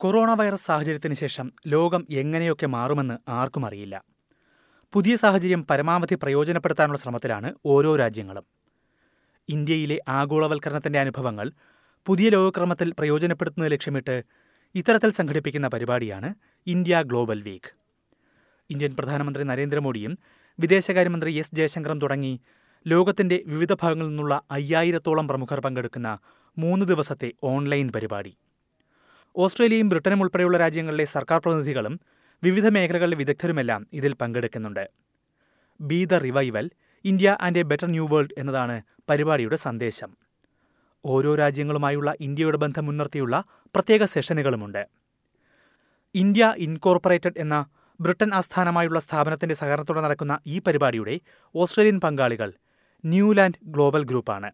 Corona virus സാഹചര്യത്തിന് ശേഷം ലോകം എങ്ങനെയൊക്കെ മാറുമെന്ന് ആർക്കും അറിയില്ല. പുതിയ സാഹചര്യം പരമാവധി പ്രയോജനപ്പെടുത്താനുള്ള ശ്രമത്തിലാണ് ഓരോ രാജ്യങ്ങളും. ഇന്ത്യയിലെ ആഗോളവൽക്കരണത്തിന്റെ അനുഭവങ്ങൾ പുതിയ ലോകക്രമത്തിൽ പ്രയോജനപ്പെടുത്തുന്നത് ലക്ഷ്യമിട്ട് ഇത്തരത്തിൽ സംഘടിപ്പിക്കുന്ന പരിപാടിയാണ് ഇന്ത്യ ഗ്ലോബൽ വീക്ക്. ഇന്ത്യൻ പ്രധാനമന്ത്രി നരേന്ദ്രമോദിയും വിദേശകാര്യമന്ത്രി എസ് ജയശങ്കറും തുടങ്ങി ലോകത്തിന്റെ വിവിധ ഭാഗങ്ങളിൽ നിന്നുള്ള അയ്യായിരത്തോളം പ്രമുഖർ പങ്കെടുക്കുന്ന മൂന്ന് ദിവസത്തെ ഓൺലൈൻ പരിപാടി. ഓസ്ട്രേലിയയും ബ്രിട്ടനും ഉൾപ്പെടെയുള്ള രാജ്യങ്ങളിലെ സർക്കാർ പ്രതിനിധികളും വിവിധ മേഖലകളിലെ വിദഗ്ധരുമെല്ലാം ഇതിൽ പങ്കെടുക്കുന്നുണ്ട്. Be the revival India and a better new world എന്നതാണ് പരിപാടിയുടെ സന്ദേശം. ഓരോ രാജ്യങ്ങളുമായുള്ള ഇന്ത്യയുടെ ബന്ധം മുൻനിർത്തിയുള്ള പ്രത്യേക സെഷനുകളുമുണ്ട്. ഇന്ത്യ ഇൻകോർപ്പറേറ്റഡ് എന്ന ബ്രിട്ടൻ ആസ്ഥാനമായുള്ള സ്ഥാപനത്തിന്റെ സഹകരണത്തോടെ നടക്കുന്ന ഈ പരിപാടിയുടെ ഓസ്ട്രേലിയൻ പങ്കാളികൾ ന്യൂലാൻഡ് ഗ്ലോബൽ ഗ്രൂപ്പാണ്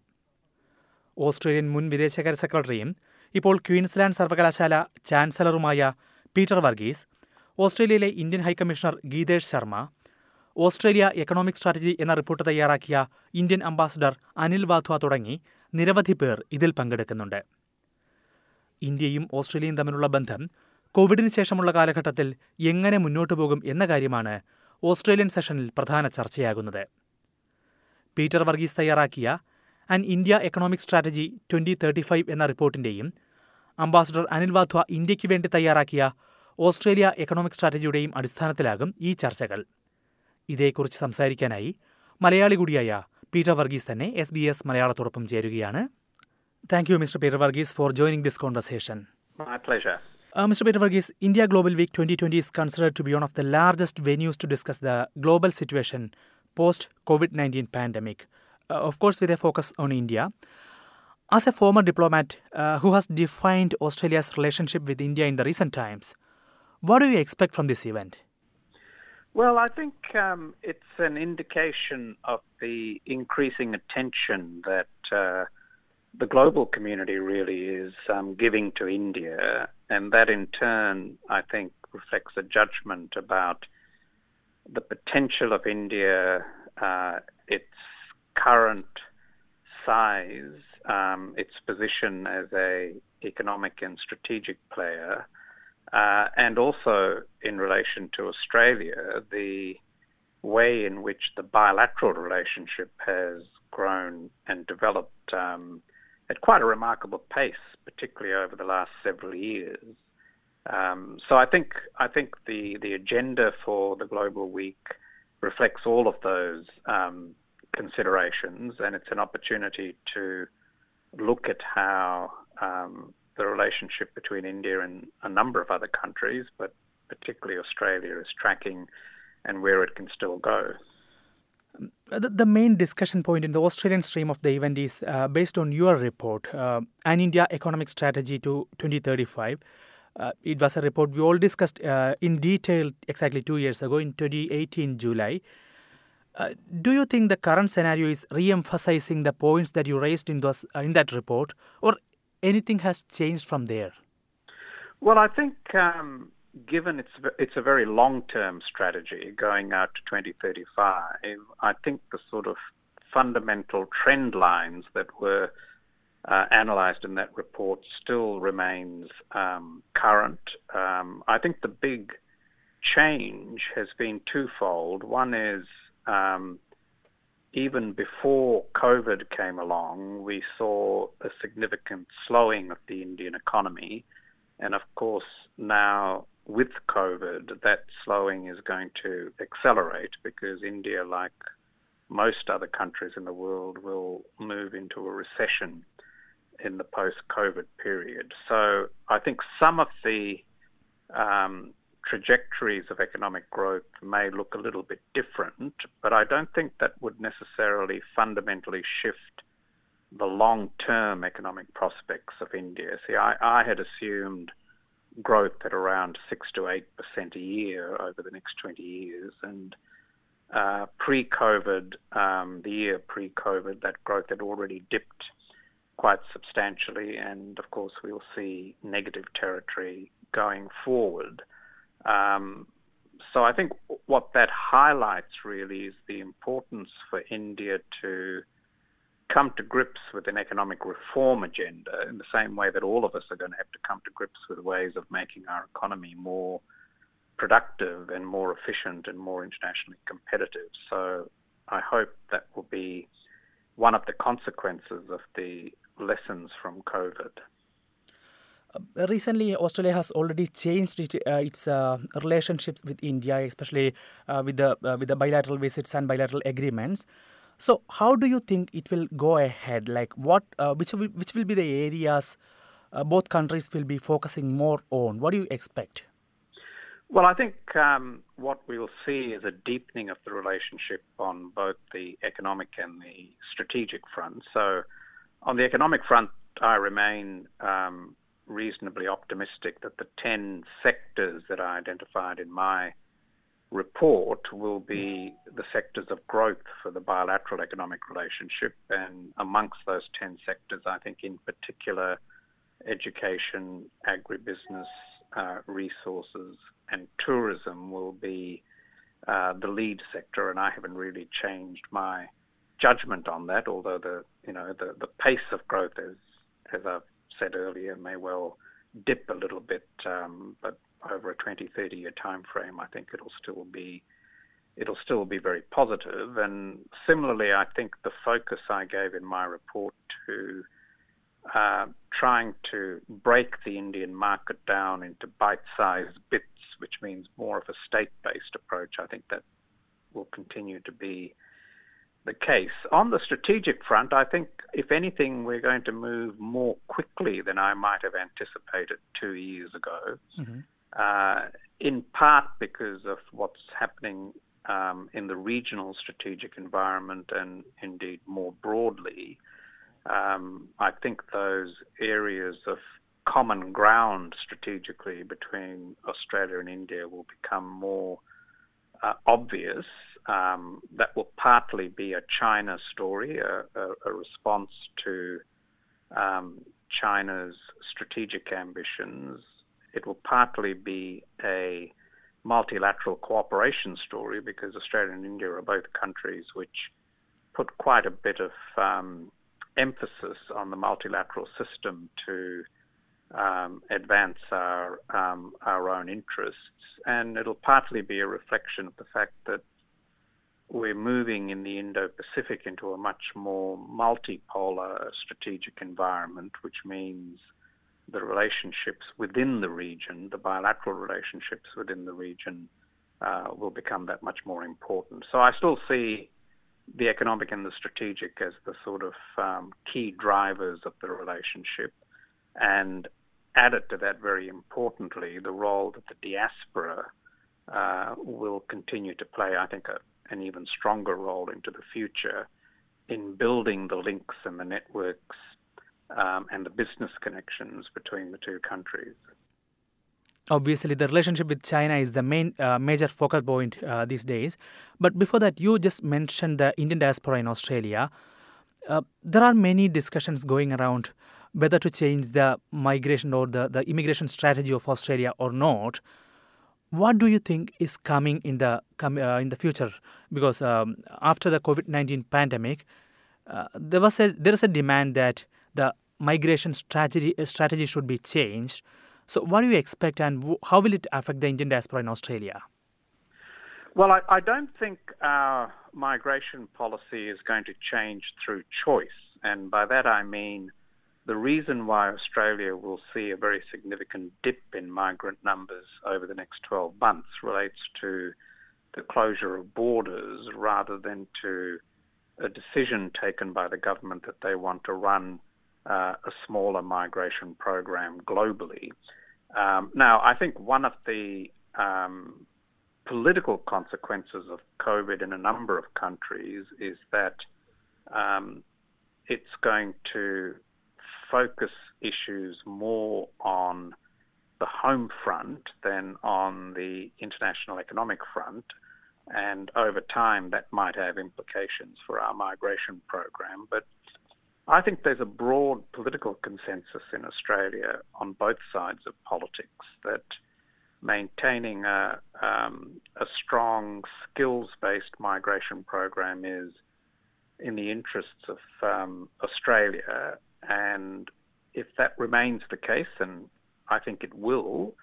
ഓസ്ട്രേലിയൻ മുൻ വിദേശകാര്യ സെക്രട്ടറിയും ഇപ്പോൾ ക്വീൻസ്ലാൻഡ് സർവകലാശാല ചാൻസലറുമായ പീറ്റർ വർഗീസ് ഓസ്ട്രേലിയയിലെ Indian high commissioner Geetesh Sharma Australia economic strategy എന്ന റിപ്പോർട്ട് തയ്യാറാക്കിയ ഇന്ത്യൻ അംബാസഡർ അനിൽ വാധ്വ തുടങ്ങി നിരവധി പേർ ഇതിൽ പങ്കെടുക്കുന്നുണ്ട്. ഇന്ത്യയും ഓസ്ട്രേലിയയും തമ്മിലുള്ള ബന്ധം കോവിഡിന് ശേഷമുള്ള കാലഘട്ടത്തിൽ എങ്ങനെ മുന്നോട്ടു പോകും എന്ന കാര്യമാണ് ഓസ്ട്രേലിയൻ സെഷനിൽ പ്രധാന ചർച്ചയാകുന്നത്. പീറ്റർ വർഗീസ് തയ്യാറാക്കിയ an India economic strategy twenty thirty five എന്ന റിപ്പോർട്ടിന്റെയും അംബാസിഡർ അനിൽ വാധ്വ ഇന്ത്യയ്ക്ക് വേണ്ടി തയ്യാറാക്കിയ ഓസ്ട്രേലിയ എക്കണോമിക് സ്ട്രാറ്റജിയുടെയും അടിസ്ഥാനത്തിലാകും ഈ ചർച്ചകൾ. ഇതേക്കുറിച്ച് സംസാരിക്കാനായി മലയാളി കൂടിയായ പീറ്റർ വർഗീസ് തന്നെ എസ് ബി എസ് മലയാളത്തോടൊപ്പം ചേരുകയാണ്. Thank you mister Peter Varghese for joining this conversation mister Peter Varghese India Global Week twenty twenty is consider to be one of the largest venues to discuss the global situation post COVID nineteen pandemic of course with a focus on India As a former diplomat uh, who has defined Australia's relationship with India in the recent times, what do you expect from this event? Well, I think um, it's an indication of the increasing attention that uh, the global community really is um, giving to India, and that in turn, I think, reflects a judgment about the potential of India, uh, its current size, um, its position as a economic and strategic player, uh, and also in relation to Australia, the way in which the bilateral relationship has grown and developed um, at quite a remarkable pace, particularly over the last several years. Um, so I think I think the the agenda for the Global Week reflects all of those um, considerations, and it's an opportunity to look at how um, the relationship between India and a number of other countries, but particularly Australia, is tracking and where it can still go. The, the main discussion point in the Australian stream of the event is uh, based on your report, uh, An India Economic Strategy to 2035. Uh, it was a report we all discussed uh, in detail exactly two years ago in 2018 July. Uh, do you think the current scenario is re-emphasizing the points that you raised in those uh, in that report, or anything has changed from there? Well, I think um, given it's it's a very long-term strategy going out to 2035, I think the sort of fundamental trend lines that were uh, analysed in that report still remains um, current. Um, I think the big change has been twofold. One is um, even before COVID came along, we saw a significant slowing of the Indian economy. And of course, now with COVID, that slowing is going to accelerate because India, like most other countries in the world, will move into a recession in the post-COVID period. So I think some of the um, trajectories of economic growth may look a little bit different, but I don't think that would necessarily fundamentally shift the long-term economic prospects of India. See, I, I had assumed growth at around 6 to 8% a year over the next 20 years, and uh, pre-COVID, um, the year pre-COVID, that growth had already dipped quite substantially, and of course we'll see negative territory going forward. Um, so I think what that highlights really is the importance for India to come to grips with an economic reform agenda in the same way that all of us are going to have to come to grips with ways of making our economy more productive and more efficient and more internationally competitive. So I hope that will be one of the consequences of the lessons from COVID. Recently, Australia has already changed it, uh, its uh, relationships with India, especially uh, with the uh, with the bilateral visits and bilateral agreements. So, how do you think it will go ahead? Like, what uh, which will, which will be the areas both countries will be focusing more on? What do you expect? Well, I think um, what we'll see is a deepening of the relationship on both the economic and the strategic front. So, on the economic front, I remain um, reasonably optimistic that the 10 sectors that I identified in my report will be the sectors of growth for the bilateral economic relationship. And amongst those 10 sectors, I think in particular, education, agribusiness, uh, resources, and tourism will be uh, the lead sector, and I haven't really changed my judgment on that. Although the you know the, the pace of growth, as as I've said earlier, may well dip a little bit, um, but over a 20, 30 year time frame, I think it'll still be it'll still be very positive. And similarly, I think the focus I gave in my report to uh, trying to break the Indian market down into bite-sized bits, which means more of a state-based approach. I think that will continue to be the case. On the strategic front, I think, if anything, we're going to move more quickly than I might have anticipated two years ago, mm-hmm. uh, in part because of what's happening um, in the regional strategic environment and indeed more broadly. Um, I think those areas of common ground strategically between Australia and India will become more uh, obvious. Um, that will partly be a China story, a, a, a response to um, China's strategic ambitions. It will partly be a multilateral cooperation story because Australia and India are both countries which put quite a bit of um, emphasis on the multilateral system to um, advance our um, our own interests, and it'll partly be a reflection of the fact that we're moving in the Indo-Pacific into a much more multipolar strategic environment, which means the relationships within the region, the bilateral relationships within the region, uh, will become that much more important. So I still see the economic and the strategic as the sort of um, key drivers of the relationship. And added to that, very importantly, the role that the diaspora uh, will continue to play, I think, an even stronger role into the future in building the links and the networks um, and the business connections between the two countries obviously the relationship with China is the main uh, major focal point uh, these days. But before that, you just mentioned the Indian diaspora in Australia. Uh, there are many discussions going around whether to change the migration or the, the immigration strategy of Australia or not. What do you think is coming in the uh, in the future? Because um, after the COVID nineteen pandemic, uh, there was a there is a demand that the migration strategy strategy should be changed so, what do you expect, and how will it affect the Indian diaspora in Australia? Well, I, I don't think our migration policy is going to change through choice. And by that I mean the reason why Australia will see a very significant dip in migrant numbers over the next 12 months relates to the closure of borders rather than to a decision taken by the government that they want to run uh, a smaller migration program globally. Um, now, I think one of the um, political consequences of COVID in a number of countries is that um, it's going to focus issues more on the home front than on the international economic front. And over time, that might have implications for our migration program. But I think there's a broad political consensus in Australia on both sides of politics that maintaining a, um, a strong skills-based migration program is in the interests of um, Australia. And if that remains the case, and I think it will,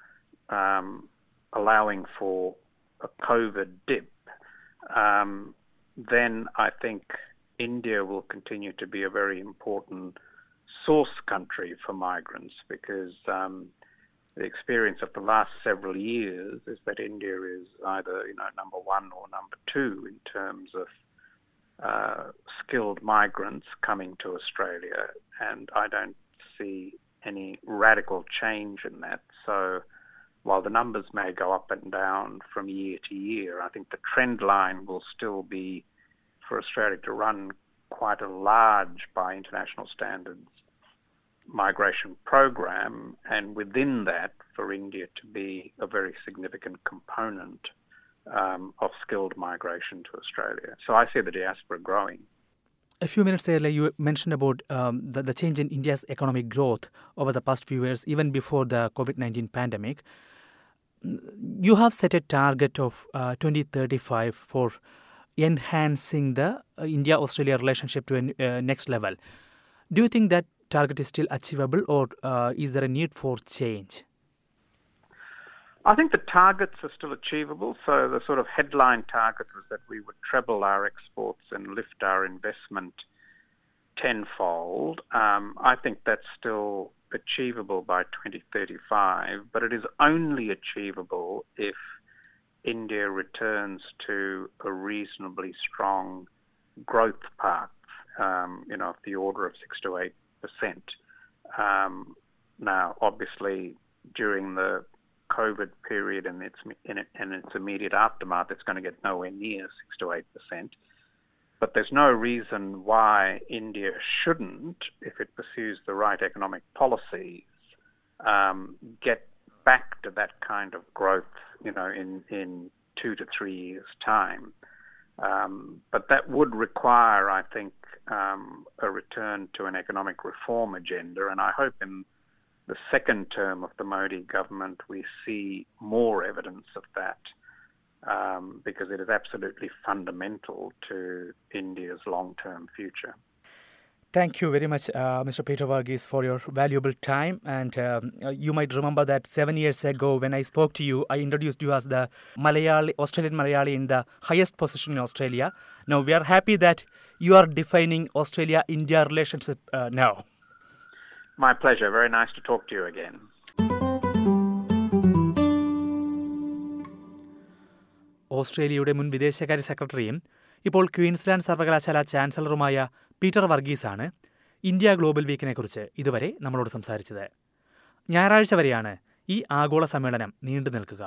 um, allowing for a COVID dip, um, then I think India will continue to be a very important source country for migrants because um, the experience of the last several years is that India is either you know number one or number two in terms of uh, skilled migrants coming to Australia, and I don't see any radical change in that. So while the numbers may go up and down from year to year, I think the trend line will still be for Australia to run quite a large, by international standards, migration program, and within that, for India to be a very significant component um, of skilled migration to Australia. So I see the diaspora growing. A few minutes earlier, you mentioned about um, the, the change in India's economic growth over the past few years, even before the COVID 19 pandemic. You have set a target of uh, 2035 for enhancing the uh, India Australia relationship to a uh, next level. Do you think that target is still achievable, or uh, is there a need for change? I think the targets are still achievable. So the sort of headline target was that we would treble our exports and lift our investment tenfold. Um, I think that's still achievable by 2035, but it is only achievable if India returns to a reasonably strong growth path, um, you know, of the order of six to eight percent. Um, now, obviously, during the COVID period and its and its immediate aftermath, it's going to get nowhere near six to eight percent. But there's no reason why India shouldn't, if it pursues the right economic policies, um, get back to that kind of growth, you know, in in two to three years' time. Um, but that would require, I think, um, a return to an economic reform agenda, and I hope in the second term of the Modi government, we see more evidence of that um, because it is absolutely fundamental to India's long term future. Thank you very much, uh, Mr. Peter Varghese, for your valuable time. And um, you might remember that seven years ago, when I spoke to you, I introduced you as the Malayali, Australian Malayali in the highest position in Australia. Now, we are happy that you are defining Australia India relationship uh, now. My pleasure. Very nice to talk to you again. ഓസ്ട്രേലിയയുടെ മുൻ വിദേശകാര്യ സെക്രട്ടറിയും ഇപ്പോൾ Queensland സർവകലാശാല ചാൻസലറുമായ Peter വർഗീസാണ് India global വീക്കിനെക്കുറിച്ച് ഇതുവരെ നമ്മളോട് സംസാരിച്ചത് ഞായറാഴ്ച വരെയാണ് ഈ ആഗോള സമ്മേളനം നീണ്ടു നിൽക്കുക